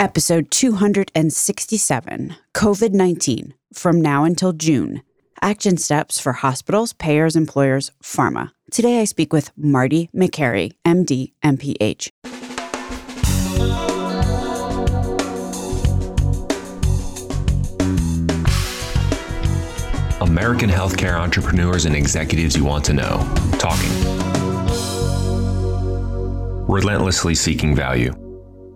Episode 267 COVID 19 From Now Until June Action Steps for Hospitals, Payers, Employers, Pharma. Today I speak with Marty Makary, MD, MPH. American healthcare entrepreneurs and executives you want to know. Talking. Relentlessly seeking value.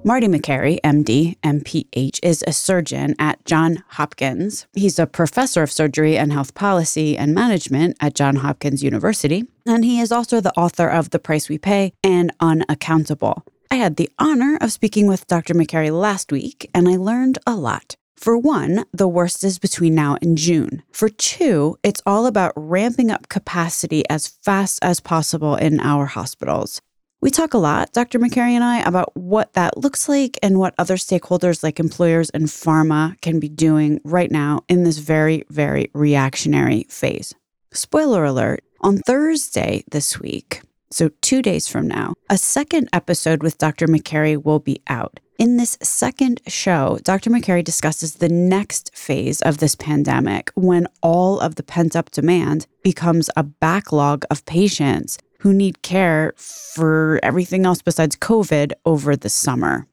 Marty Makary, MD, MPH, is a surgeon at Johns Hopkins. He's a professor of surgery and health policy and management at Johns Hopkins University, and he is also the author of The Price We Pay and Unaccountable. I had the honor of speaking with Dr. Makary last week, and I learned a lot. For one, the worst is between now and June. For two, it's all about ramping up capacity as fast as possible in our hospitals. We talk a lot, Dr. Makary and I, about what that looks like and what other stakeholders like employers and pharma can be doing right now in this very, very reactionary phase. Spoiler alert on Thursday this week, so two days from now, a second episode with Dr. Makary will be out. In this second show, Dr. Makary discusses the next phase of this pandemic when all of the pent up demand becomes a backlog of patients who need care for everything else besides COVID over the summer.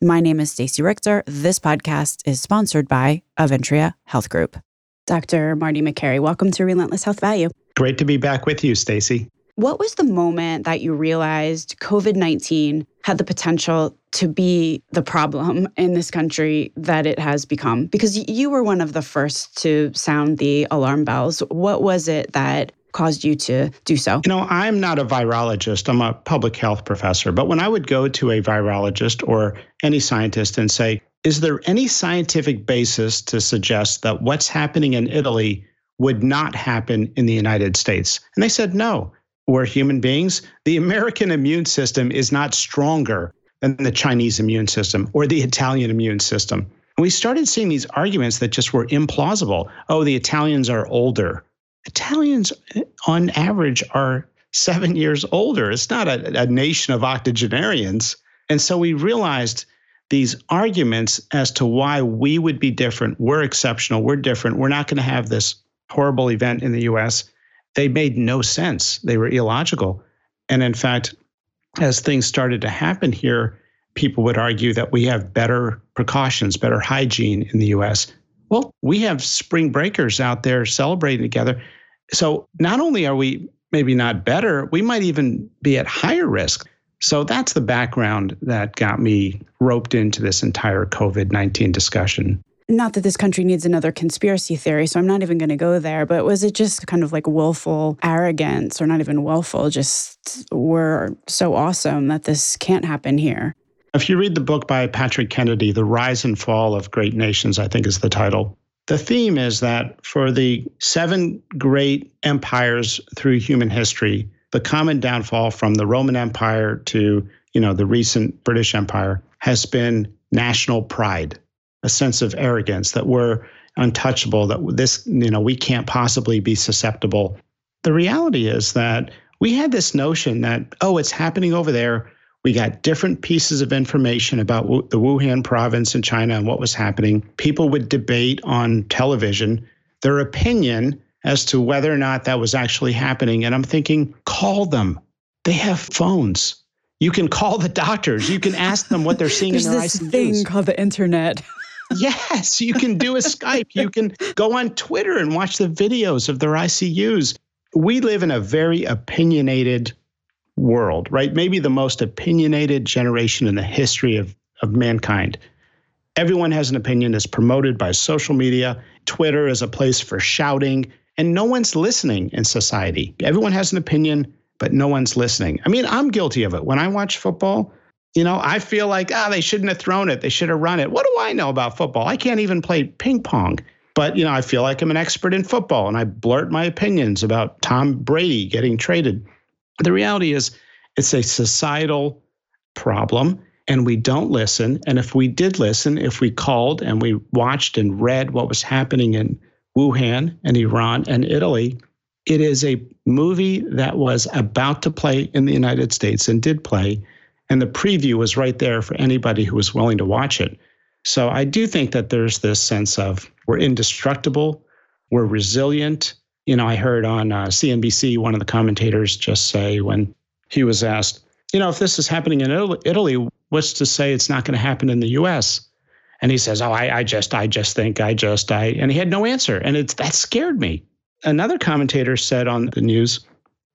My name is Stacey Richter. This podcast is sponsored by Aventria Health Group. Dr. Marty Makary, welcome to Relentless Health Value. Great to be back with you, Stacey. What was the moment that you realized COVID 19 had the potential to be the problem in this country that it has become? Because you were one of the first to sound the alarm bells. What was it that caused you to do so? You know, I'm not a virologist, I'm a public health professor. But when I would go to a virologist or any scientist and say, is there any scientific basis to suggest that what's happening in Italy would not happen in the United States? And they said, no. We're human beings. The American immune system is not stronger than the Chinese immune system or the Italian immune system. And we started seeing these arguments that just were implausible. Oh, the Italians are older. Italians, on average, are seven years older. It's not a, a nation of octogenarians. And so we realized these arguments as to why we would be different. We're exceptional. We're different. We're not going to have this horrible event in the US. They made no sense. They were illogical. And in fact, as things started to happen here, people would argue that we have better precautions, better hygiene in the US. Well, we have spring breakers out there celebrating together. So not only are we maybe not better, we might even be at higher risk. So that's the background that got me roped into this entire COVID 19 discussion. Not that this country needs another conspiracy theory, so I'm not even going to go there, but was it just kind of like willful arrogance, or not even willful, just we're so awesome that this can't happen here? If you read the book by Patrick Kennedy, The Rise and Fall of Great Nations, I think is the title. The theme is that for the seven great empires through human history, the common downfall from the Roman Empire to, you know, the recent British Empire has been national pride, a sense of arrogance that we're untouchable, that this, you know, we can't possibly be susceptible. The reality is that we had this notion that, oh, it's happening over there. We got different pieces of information about the Wuhan province in China and what was happening. People would debate on television their opinion as to whether or not that was actually happening. And I'm thinking, call them. They have phones. You can call the doctors. You can ask them what they're seeing There's in their this ICUs. thing called the internet. yes, you can do a Skype. You can go on Twitter and watch the videos of their ICUs. We live in a very opinionated world, right? Maybe the most opinionated generation in the history of, of mankind. Everyone has an opinion that's promoted by social media. Twitter is a place for shouting, and no one's listening in society. Everyone has an opinion, but no one's listening. I mean, I'm guilty of it. When I watch football, you know, I feel like, ah, they shouldn't have thrown it. They should have run it. What do I know about football? I can't even play ping pong. But, you know, I feel like I'm an expert in football and I blurt my opinions about Tom Brady getting traded. The reality is, it's a societal problem, and we don't listen. And if we did listen, if we called and we watched and read what was happening in Wuhan and Iran and Italy, it is a movie that was about to play in the United States and did play. And the preview was right there for anybody who was willing to watch it. So I do think that there's this sense of we're indestructible, we're resilient. You know, I heard on uh, CNBC one of the commentators just say when he was asked, you know, if this is happening in Italy, what's to say it's not going to happen in the U.S.? And he says, "Oh, I, I just, I just think, I just, I," and he had no answer, and it's that scared me. Another commentator said on the news,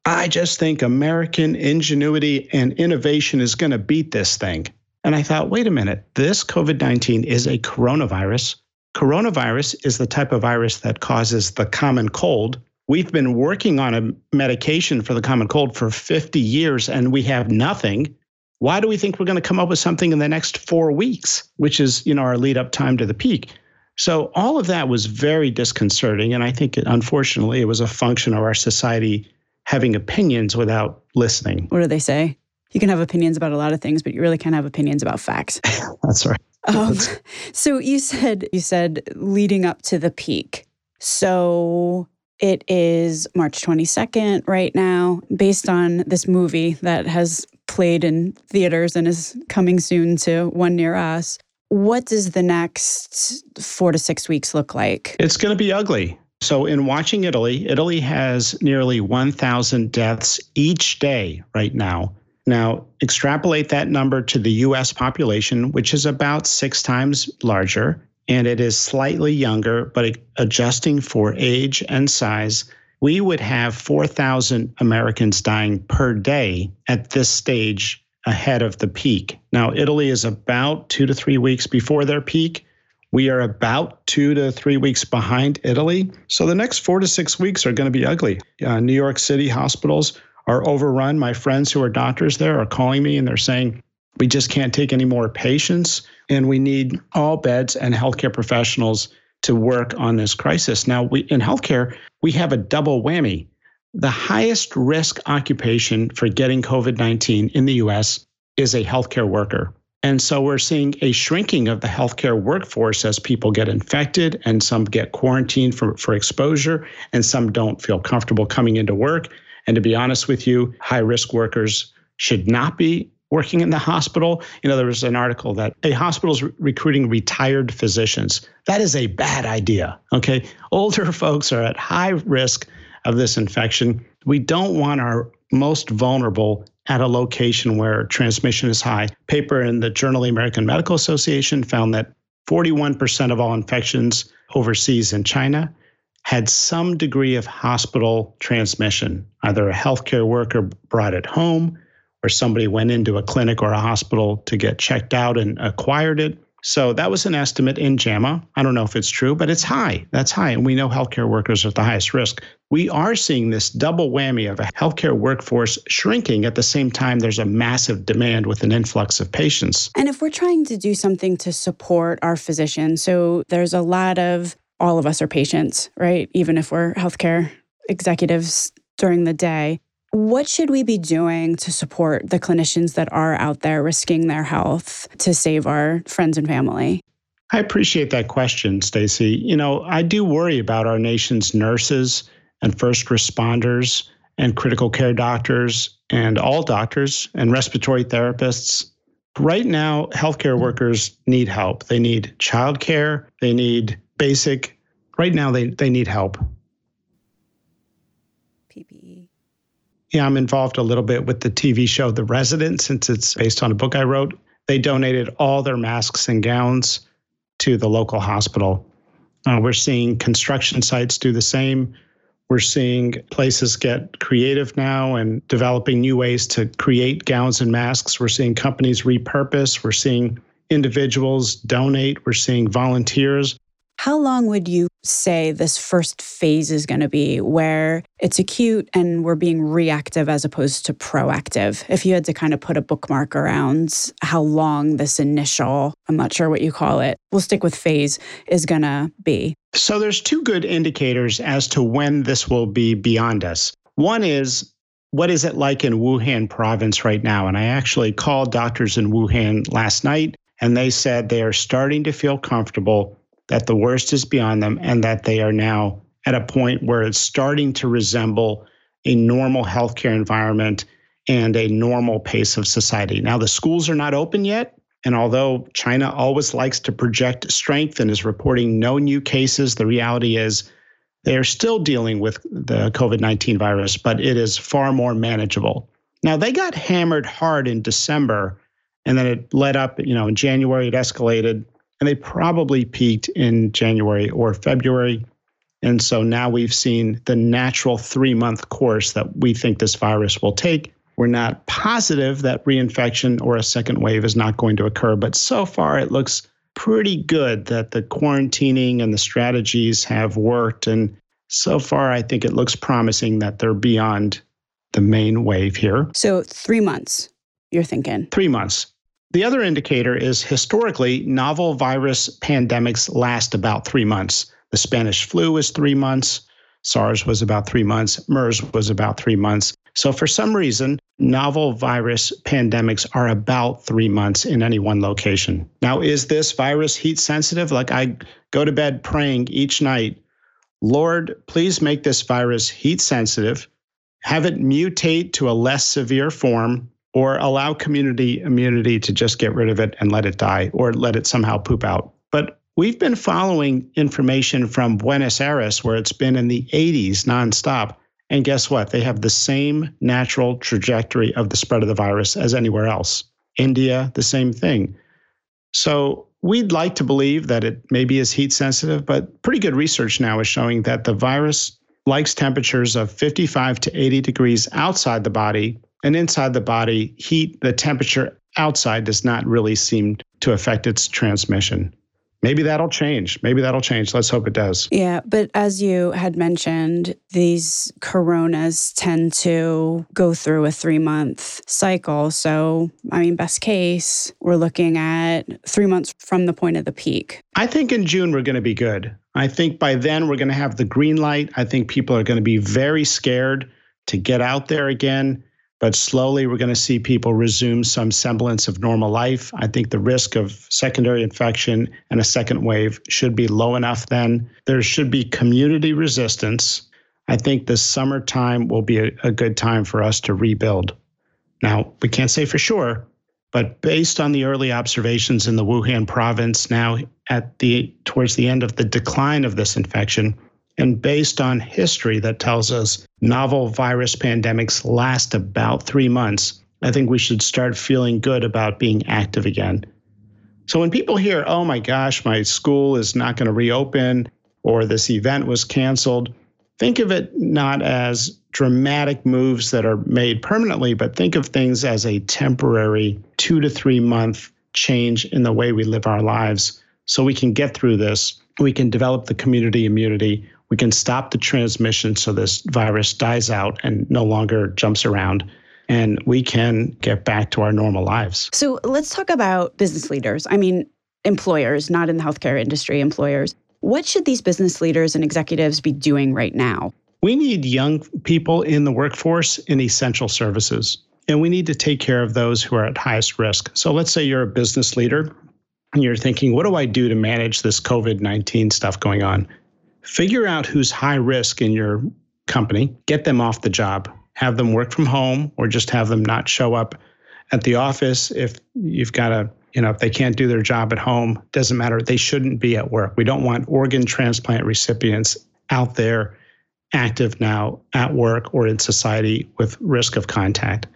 "I just think American ingenuity and innovation is going to beat this thing." And I thought, wait a minute, this COVID 19 is a coronavirus. Coronavirus is the type of virus that causes the common cold, We've been working on a medication for the common cold for 50 years and we have nothing. Why do we think we're going to come up with something in the next four weeks, which is, you know, our lead up time to the peak? So all of that was very disconcerting. And I think, it, unfortunately, it was a function of our society having opinions without listening. What do they say? You can have opinions about a lot of things, but you really can't have opinions about facts. That's right. Um, so you said you said leading up to the peak. So it is March 22nd right now, based on this movie that has played in theaters and is coming soon to one near us. What does the next four to six weeks look like? It's going to be ugly. So, in watching Italy, Italy has nearly 1,000 deaths each day right now. Now, extrapolate that number to the US population, which is about six times larger and it is slightly younger, but adjusting for age and size, we would have 4,000 Americans dying per day at this stage ahead of the peak. Now, Italy is about two to three weeks before their peak. We are about two to three weeks behind Italy. So the next four to six weeks are going to be ugly. Uh, New York City hospitals are overrun. My friends who are doctors there are calling me and they're saying, we just can't take any more patients, and we need all beds and healthcare professionals to work on this crisis. Now, we in healthcare, we have a double whammy. The highest risk occupation for getting COVID 19 in the US is a healthcare worker. And so we're seeing a shrinking of the healthcare workforce as people get infected and some get quarantined for, for exposure and some don't feel comfortable coming into work. And to be honest with you, high risk workers should not be working in the hospital. You know, there was an article that a hospital's re- recruiting retired physicians. That is a bad idea. Okay. Older folks are at high risk of this infection. We don't want our most vulnerable at a location where transmission is high. Paper in the Journal of the American Medical Association found that 41% of all infections overseas in China had some degree of hospital transmission. Either a healthcare worker brought it home, or somebody went into a clinic or a hospital to get checked out and acquired it. So that was an estimate in JAMA. I don't know if it's true, but it's high. That's high. And we know healthcare workers are at the highest risk. We are seeing this double whammy of a healthcare workforce shrinking at the same time there's a massive demand with an influx of patients. And if we're trying to do something to support our physicians, so there's a lot of all of us are patients, right? Even if we're healthcare executives during the day. What should we be doing to support the clinicians that are out there risking their health to save our friends and family? I appreciate that question, Stacey. You know, I do worry about our nation's nurses and first responders and critical care doctors and all doctors and respiratory therapists. Right now, healthcare workers need help. They need childcare, they need basic, right now, they, they need help. PPE yeah, I'm involved a little bit with the TV show The Resident since it's based on a book I wrote. They donated all their masks and gowns to the local hospital. Uh, we're seeing construction sites do the same. We're seeing places get creative now and developing new ways to create gowns and masks. We're seeing companies repurpose. We're seeing individuals donate. We're seeing volunteers. How long would you say this first phase is going to be where it's acute and we're being reactive as opposed to proactive? If you had to kind of put a bookmark around how long this initial, I'm not sure what you call it, we'll stick with phase, is going to be. So there's two good indicators as to when this will be beyond us. One is what is it like in Wuhan province right now? And I actually called doctors in Wuhan last night and they said they are starting to feel comfortable that the worst is beyond them and that they are now at a point where it's starting to resemble a normal healthcare environment and a normal pace of society. Now, the schools are not open yet. And although China always likes to project strength and is reporting no new cases, the reality is they are still dealing with the COVID 19 virus, but it is far more manageable. Now, they got hammered hard in December, and then it led up, you know, in January, it escalated, and they probably peaked in January or February. And so now we've seen the natural three month course that we think this virus will take. We're not positive that reinfection or a second wave is not going to occur, but so far it looks pretty good that the quarantining and the strategies have worked. And so far, I think it looks promising that they're beyond the main wave here. So, three months, you're thinking? Three months. The other indicator is historically, novel virus pandemics last about three months. The Spanish flu was three months, SARS was about three months, MERS was about three months. So, for some reason, novel virus pandemics are about three months in any one location. Now, is this virus heat sensitive? Like I go to bed praying each night, Lord, please make this virus heat sensitive, have it mutate to a less severe form, or allow community immunity to just get rid of it and let it die, or let it somehow poop out. But we've been following information from Buenos Aires, where it's been in the 80s nonstop and guess what? They have the same natural trajectory of the spread of the virus as anywhere else. India, the same thing. So we'd like to believe that it maybe is heat sensitive, but pretty good research now is showing that the virus likes temperatures of 55 to 80 degrees outside the body. And inside the body, heat, the temperature outside does not really seem to affect its transmission maybe that'll change. Maybe that'll change. Let's hope it does. Yeah. But as you had mentioned, these coronas tend to go through a three month cycle. So, I mean, best case, we're looking at three months from the point of the peak. I think in June, we're going to be good. I think by then, we're going to have the green light. I think people are going to be very scared to get out there again. But slowly, we're going to see people resume some semblance of normal life. I think the risk of secondary infection and a second wave should be low enough then. There should be community resistance. I think the summertime will be a, a good time for us to rebuild. Now, we can't say for sure, but based on the early observations in the Wuhan province now at the towards the end of the decline of this infection, and based on history that tells us novel virus pandemics last about three months, I think we should start feeling good about being active again. So when people hear, oh my gosh, my school is not going to reopen or this event was canceled, think of it not as dramatic moves that are made permanently, but think of things as a temporary two to three month change in the way we live our lives so we can get through this. We can develop the community immunity we can stop the transmission so this virus dies out and no longer jumps around and we can get back to our normal lives. So let's talk about business leaders. I mean, employers, not in the healthcare industry, employers. What should these business leaders and executives be doing right now? We need young people in the workforce in essential services, and we need to take care of those who are at highest risk. So let's say you're a business leader and you're thinking, what do I do to manage this COVID 19 stuff going on? Figure out who's high risk in your company, get them off the job, have them work from home, or just have them not show up at the office if you've got a you know if they can't do their job at home doesn't matter they shouldn't be at work. We don't want organ transplant recipients out there active now at work or in society with risk of contact.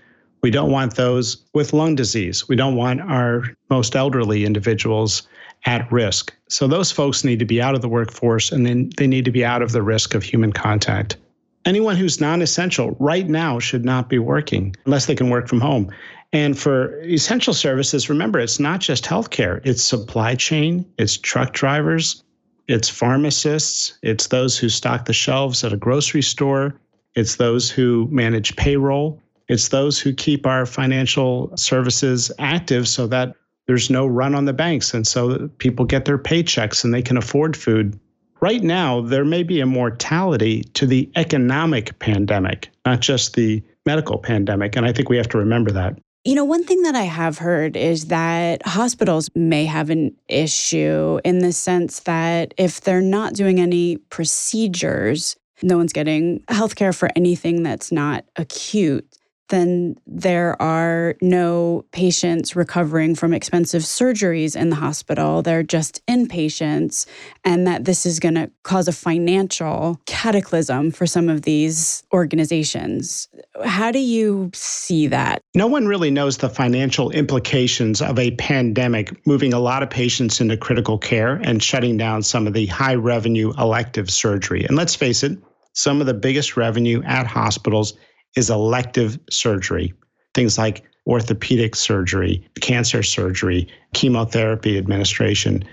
We don't want those with lung disease. We don't want our most elderly individuals at risk. So those folks need to be out of the workforce and then they need to be out of the risk of human contact. Anyone who's non essential right now should not be working unless they can work from home. And for essential services, remember, it's not just healthcare, it's supply chain, it's truck drivers, it's pharmacists, it's those who stock the shelves at a grocery store, it's those who manage payroll, it's those who keep our financial services active so that there's no run on the banks. And so people get their paychecks and they can afford food. Right now, there may be a mortality to the economic pandemic, not just the medical pandemic. And I think we have to remember that. You know, one thing that I have heard is that hospitals may have an issue in the sense that if they're not doing any procedures, no one's getting healthcare for anything that's not acute then there are no patients recovering from expensive surgeries in the hospital. They're just inpatients, and that this is going to cause a financial cataclysm for some of these organizations. How do you see that? No one really knows the financial implications of a pandemic moving a lot of patients into critical care and shutting down some of the high revenue elective surgery. And let's face it, some of the biggest revenue at hospitals is elective surgery, things like orthopedic surgery, cancer surgery, chemotherapy administration.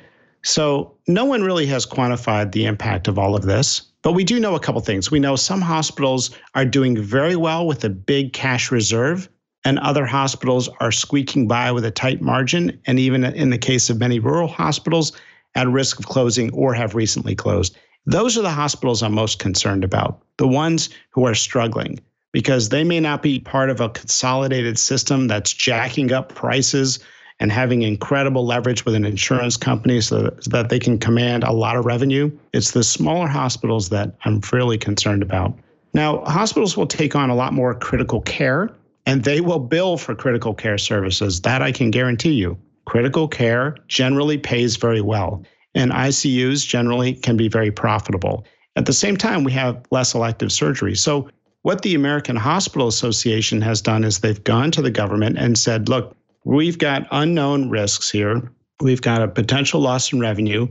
So, no one really has quantified the impact of all of this, but we do know a couple things. We know some hospitals are doing very well with a big cash reserve, and other hospitals are squeaking by with a tight margin, and even in the case of many rural hospitals, at risk of closing or have recently closed. Those are the hospitals I'm most concerned about, the ones who are struggling because they may not be part of a consolidated system that's jacking up prices and having incredible leverage with an insurance company so that they can command a lot of revenue. It's the smaller hospitals that I'm fairly concerned about. Now, hospitals will take on a lot more critical care and they will bill for critical care services. That I can guarantee you. Critical care generally pays very well, and ICUs generally can be very profitable. At the same time, we have less elective surgery. So what the American Hospital Association has done is they've gone to the government and said, look, we've got unknown risks here. We've got a potential loss in revenue.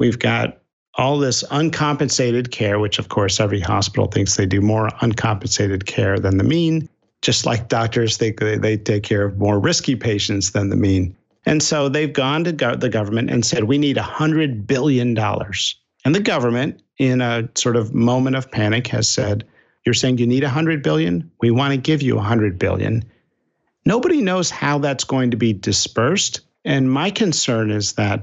We've got all this uncompensated care, which of course every hospital thinks they do more uncompensated care than the mean. Just like doctors think they, they take care of more risky patients than the mean. And so they've gone to go- the government and said, we need $100 billion. And the government, in a sort of moment of panic, has said, you're saying you need 100 billion? We want to give you 100 billion. Nobody knows how that's going to be dispersed. And my concern is that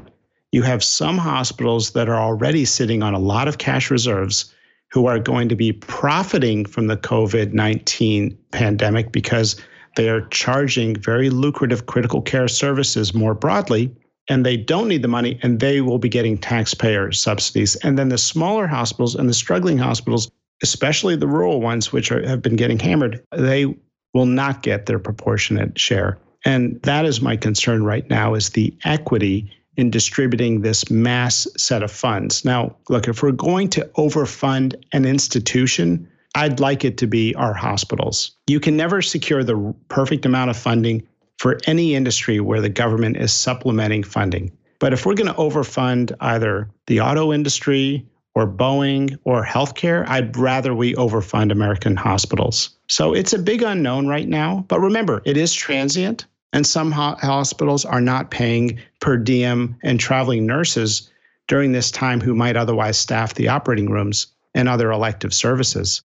you have some hospitals that are already sitting on a lot of cash reserves who are going to be profiting from the COVID 19 pandemic because they are charging very lucrative critical care services more broadly, and they don't need the money, and they will be getting taxpayer subsidies. And then the smaller hospitals and the struggling hospitals especially the rural ones, which are, have been getting hammered, they will not get their proportionate share. And that is my concern right now is the equity in distributing this mass set of funds. Now, look, if we're going to overfund an institution, I'd like it to be our hospitals. You can never secure the perfect amount of funding for any industry where the government is supplementing funding. But if we're going to overfund either the auto industry or Boeing or healthcare, I'd rather we overfund American hospitals. So it's a big unknown right now. But remember, it is transient, and some ho- hospitals are not paying per diem and traveling nurses during this time who might otherwise staff the operating rooms and other elective services.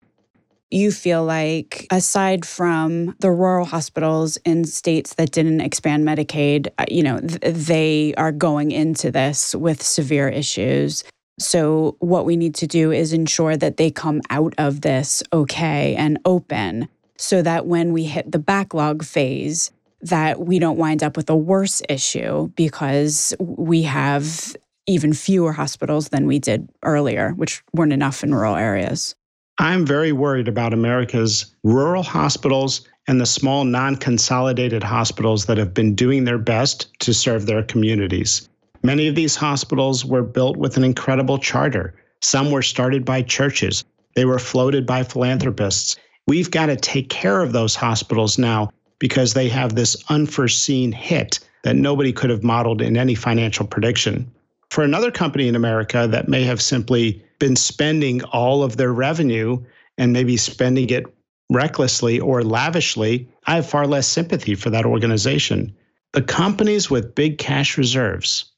You feel like, aside from the rural hospitals in states that didn't expand Medicaid, uh, you know, th- they are going into this with severe issues. So, what we need to do is ensure that they come out of this okay and open so that when we hit the backlog phase, that we don't wind up with a worse issue because we have even fewer hospitals than we did earlier, which weren't enough in rural areas. I'm very worried about America's rural hospitals and the small non consolidated hospitals that have been doing their best to serve their communities. Many of these hospitals were built with an incredible charter. Some were started by churches, they were floated by philanthropists. We've got to take care of those hospitals now because they have this unforeseen hit that nobody could have modeled in any financial prediction. For another company in America that may have simply been spending all of their revenue and maybe spending it recklessly or lavishly, I have far less sympathy for that organization. The companies with big cash reserves,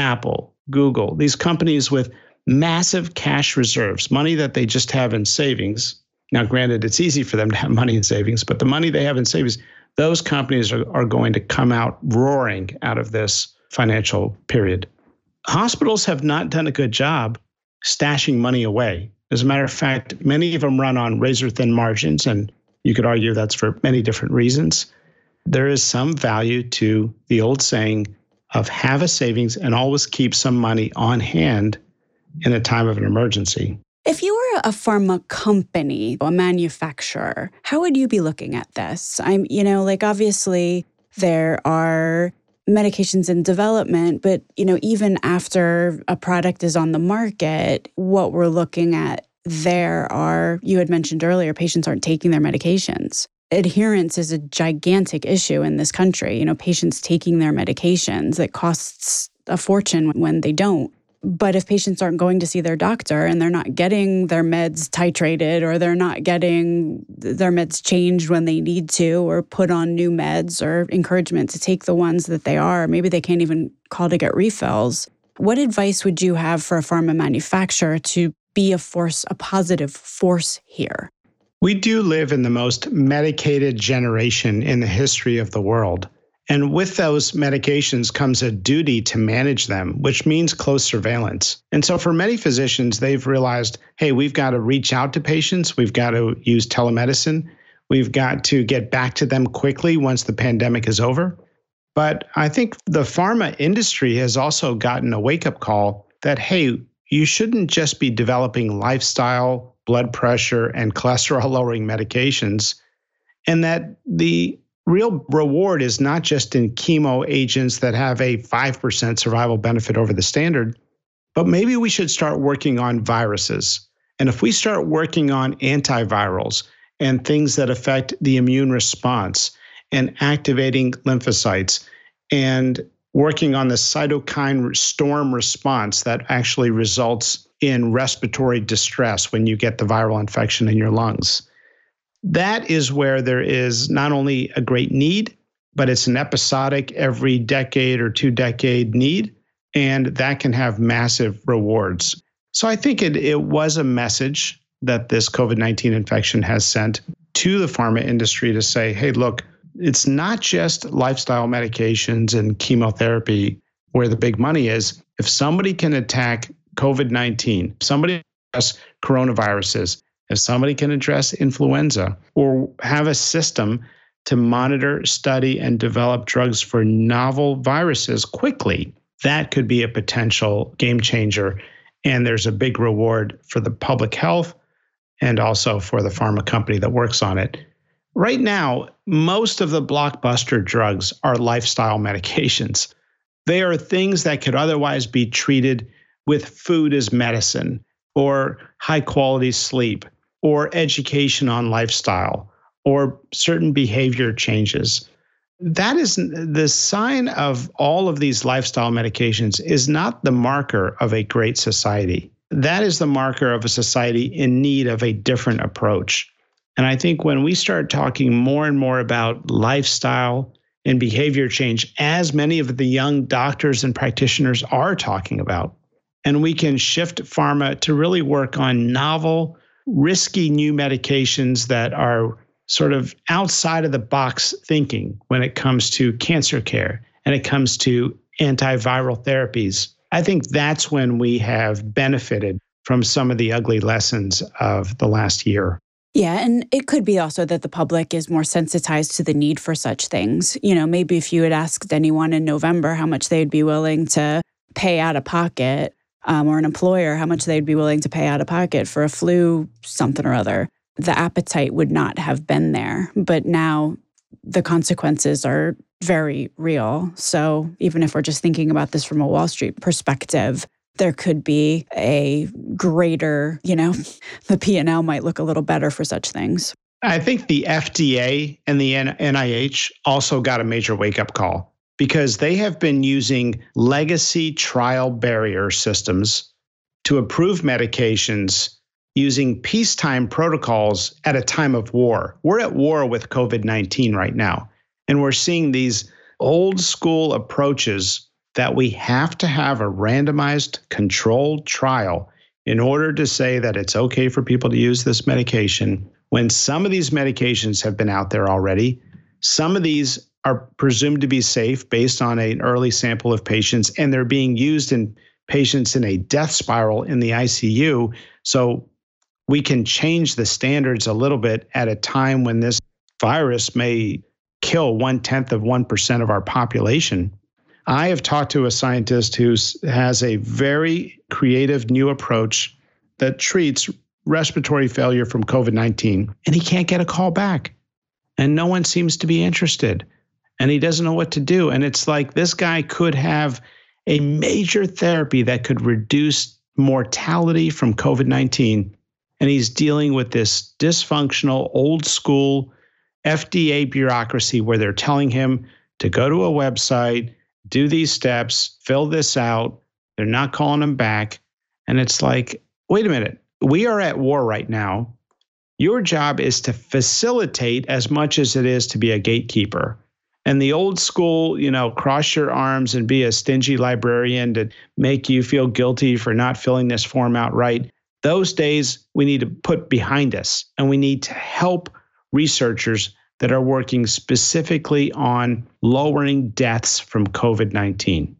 Apple, Google, these companies with massive cash reserves, money that they just have in savings. Now, granted, it's easy for them to have money in savings, but the money they have in savings, those companies are, are going to come out roaring out of this financial period. Hospitals have not done a good job stashing money away. As a matter of fact, many of them run on razor thin margins, and you could argue that's for many different reasons. There is some value to the old saying, of have a savings and always keep some money on hand in a time of an emergency. If you were a pharma company, a manufacturer, how would you be looking at this? I'm, you know, like obviously there are medications in development, but you know, even after a product is on the market, what we're looking at there are you had mentioned earlier patients aren't taking their medications. Adherence is a gigantic issue in this country. You know, patients taking their medications, it costs a fortune when they don't. But if patients aren't going to see their doctor and they're not getting their meds titrated or they're not getting their meds changed when they need to or put on new meds or encouragement to take the ones that they are, maybe they can't even call to get refills. What advice would you have for a pharma manufacturer to be a force, a positive force here? We do live in the most medicated generation in the history of the world. And with those medications comes a duty to manage them, which means close surveillance. And so for many physicians, they've realized hey, we've got to reach out to patients, we've got to use telemedicine, we've got to get back to them quickly once the pandemic is over. But I think the pharma industry has also gotten a wake up call that hey, you shouldn't just be developing lifestyle, blood pressure, and cholesterol lowering medications, and that the real reward is not just in chemo agents that have a 5% survival benefit over the standard, but maybe we should start working on viruses. And if we start working on antivirals and things that affect the immune response and activating lymphocytes and working on the cytokine storm response that actually results in respiratory distress when you get the viral infection in your lungs that is where there is not only a great need, but it's an episodic every decade or two decade need. And that can have massive rewards. So I think it, it was a message that this COVID 19 infection has sent to the pharma industry to say, hey, look, it's not just lifestyle medications and chemotherapy where the big money is. If somebody can attack COVID 19, somebody has coronaviruses, if somebody can address influenza or have a system to monitor, study, and develop drugs for novel viruses quickly, that could be a potential game changer. And there's a big reward for the public health and also for the pharma company that works on it. Right now, most of the blockbuster drugs are lifestyle medications. They are things that could otherwise be treated with food as medicine or high quality sleep or education on lifestyle or certain behavior changes. That is the sign of all of these lifestyle medications is not the marker of a great society. That is the marker of a society in need of a different approach. And I think when we start talking more and more about lifestyle and behavior change, as many of the young doctors and practitioners are talking about, and we can shift pharma to really work on novel risky new medications that are sort of outside of the box thinking when it comes to cancer care and it comes to antiviral therapies. I think that's when we have benefited from some of the ugly lessons of the last year. Yeah, and it could be also that the public is more sensitized to the need for such things. You know, maybe if you had asked anyone in November how much they'd be willing to pay out of pocket, um, or an employer how much they'd be willing to pay out of pocket for a flu something or other, the appetite would not have been there. But now the consequences are very real. So even if we're just thinking about this from a Wall Street perspective, there could be a greater, you know, the P&L might look a little better for such things. I think the FDA and the NIH also got a major wake up call because they have been using legacy trial barrier systems to approve medications using peacetime protocols at a time of war. We're at war with COVID 19 right now, and we're seeing these old school approaches that we have to have a randomized controlled trial in order to say that it's okay for people to use this medication when some of these medications have been out there already. Some of these are presumed to be safe based on an early sample of patients, and they're being used in patients in a death spiral in the ICU. So we can change the standards a little bit at a time when this virus may kill one tenth of 1% of our population. I have talked to a scientist who has a very creative new approach that treats respiratory failure from COVID 19, and he can't get a call back. And no one seems to be interested. And he doesn't know what to do. And it's like this guy could have a major therapy that could reduce mortality from COVID 19. And he's dealing with this dysfunctional, old school FDA bureaucracy where they're telling him to go to a website, do these steps, fill this out. They're not calling him back. And it's like, wait a minute, we are at war right now. Your job is to facilitate as much as it is to be a gatekeeper. And the old school, you know, cross your arms and be a stingy librarian to make you feel guilty for not filling this form out right. Those days we need to put behind us and we need to help researchers that are working specifically on lowering deaths from COVID 19.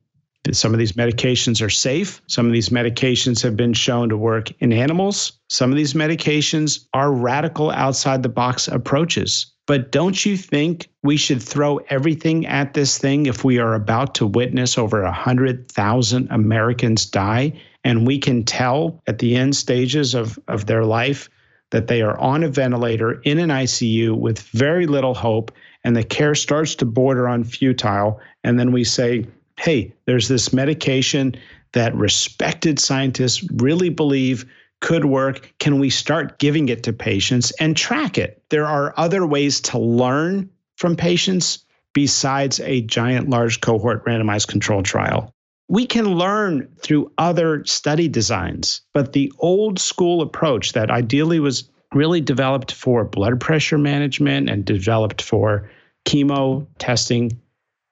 Some of these medications are safe. Some of these medications have been shown to work in animals. Some of these medications are radical outside the box approaches. But don't you think we should throw everything at this thing if we are about to witness over 100,000 Americans die? And we can tell at the end stages of, of their life that they are on a ventilator in an ICU with very little hope, and the care starts to border on futile. And then we say, hey, there's this medication that respected scientists really believe could work. Can we start giving it to patients and track it? There are other ways to learn from patients besides a giant, large cohort randomized control trial. We can learn through other study designs, but the old school approach that ideally was really developed for blood pressure management and developed for chemo testing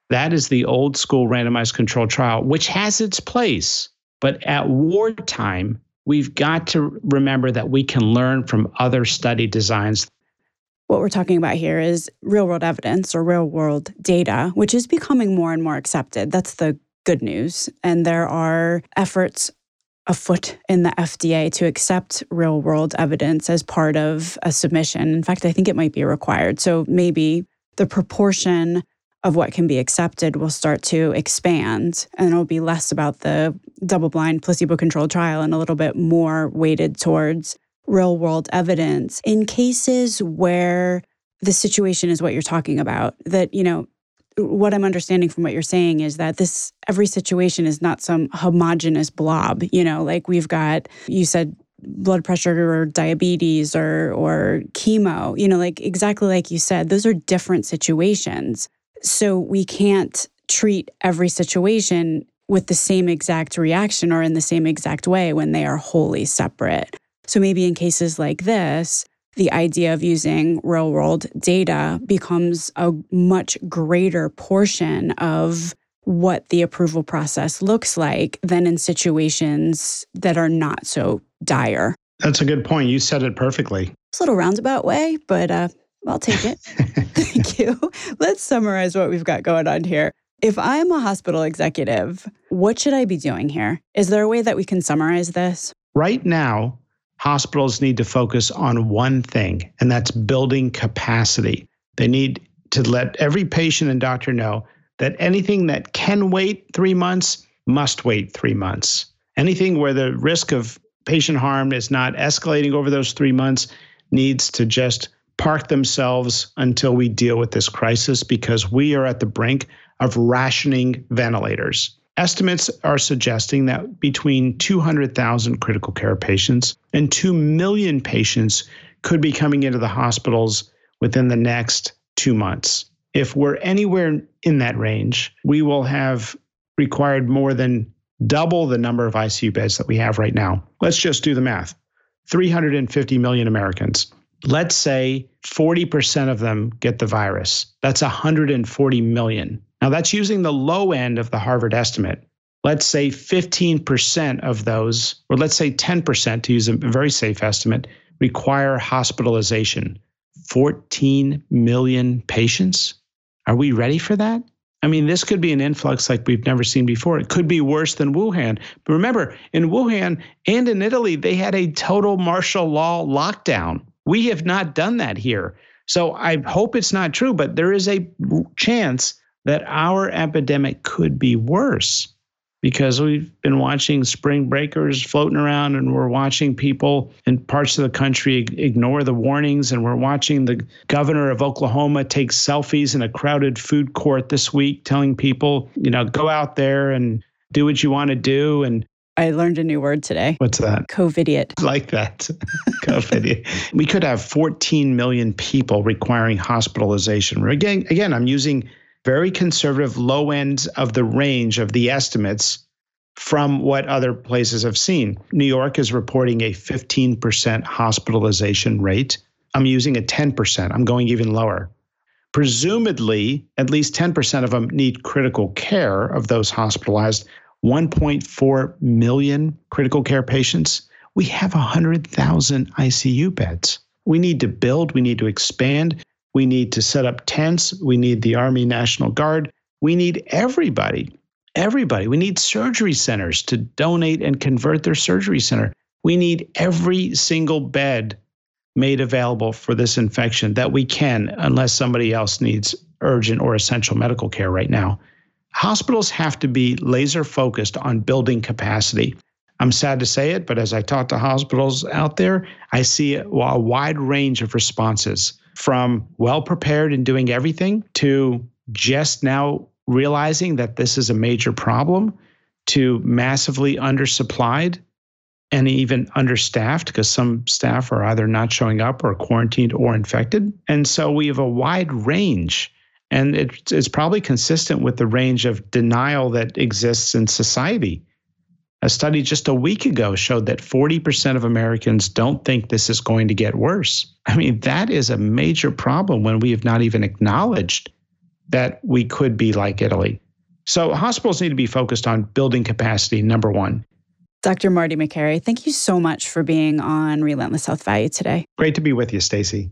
that is the old school randomized controlled trial, which has its place. But at wartime, we've got to remember that we can learn from other study designs. What we're talking about here is real world evidence or real world data, which is becoming more and more accepted. That's the good news. And there are efforts afoot in the FDA to accept real world evidence as part of a submission. In fact, I think it might be required. So maybe the proportion of what can be accepted will start to expand and it'll be less about the double blind placebo controlled trial and a little bit more weighted towards real world evidence in cases where the situation is what you're talking about. That you know what i'm understanding from what you're saying is that this every situation is not some homogenous blob you know like we've got you said blood pressure or diabetes or or chemo you know like exactly like you said those are different situations so we can't treat every situation with the same exact reaction or in the same exact way when they are wholly separate. So maybe in cases like this, the idea of using real world data becomes a much greater portion of what the approval process looks like than in situations that are not so dire. That's a good point. You said it perfectly. It's a little roundabout way, but uh, I'll take it. Thank you. Let's summarize what we've got going on here. If I'm a hospital executive, what should I be doing here? Is there a way that we can summarize this? Right now, hospitals need to focus on one thing, and that's building capacity. They need to let every patient and doctor know that anything that can wait three months must wait three months. Anything where the risk of patient harm is not escalating over those three months needs to just park themselves until we deal with this crisis because we are at the brink of rationing ventilators. Estimates are suggesting that between 200,000 critical care patients and 2 million patients could be coming into the hospitals within the next two months. If we're anywhere in that range, we will have required more than double the number of ICU beds that we have right now. Let's just do the math 350 million Americans let's say 40% of them get the virus. That's 140 million. Now, that's using the low end of the Harvard estimate. Let's say 15% of those, or let's say 10% to use a very safe estimate, require hospitalization. 14 million patients? Are we ready for that? I mean, this could be an influx like we've never seen before. It could be worse than Wuhan. But remember, in Wuhan and in Italy, they had a total martial law lockdown. We have not done that here. So I hope it's not true, but there is a chance that our epidemic could be worse. because we've been watching spring breakers floating around and we're watching people in parts of the country ignore the warnings and we're watching the governor of Oklahoma take selfies in a crowded food court this week telling people, you know, go out there and do what you want to do and I learned a new word today. What's that? COVIDiot. Like that. COVIDiot. we could have 14 million people requiring hospitalization. Again, again, I'm using very conservative low ends of the range of the estimates from what other places have seen. New York is reporting a 15% hospitalization rate. I'm using a 10%. I'm going even lower. Presumably, at least 10% of them need critical care of those hospitalized. 1.4 million critical care patients. We have 100,000 ICU beds. We need to build, we need to expand, we need to set up tents, we need the Army National Guard, we need everybody. Everybody. We need surgery centers to donate and convert their surgery center. We need every single bed made available for this infection that we can, unless somebody else needs urgent or essential medical care right now. Hospitals have to be laser focused on building capacity. I'm sad to say it, but as I talk to hospitals out there, I see a, wide range of responses from well prepared and doing everything to just now realizing that this is a major problem to massively undersupplied and even understaffed because some staff are either not showing up or quarantined or infected. And so we have a wide range and it, it's probably consistent with the range of denial that exists in society. A study just a week ago showed that 40% of Americans don't think this is going to get worse. I mean, that is a major problem when we have not even acknowledged that we could be like Italy. So, hospitals need to be focused on building capacity, number one. Dr. Marty Makary, thank you so much for being on Relentless Health Value today. Great to be with you, Stacey.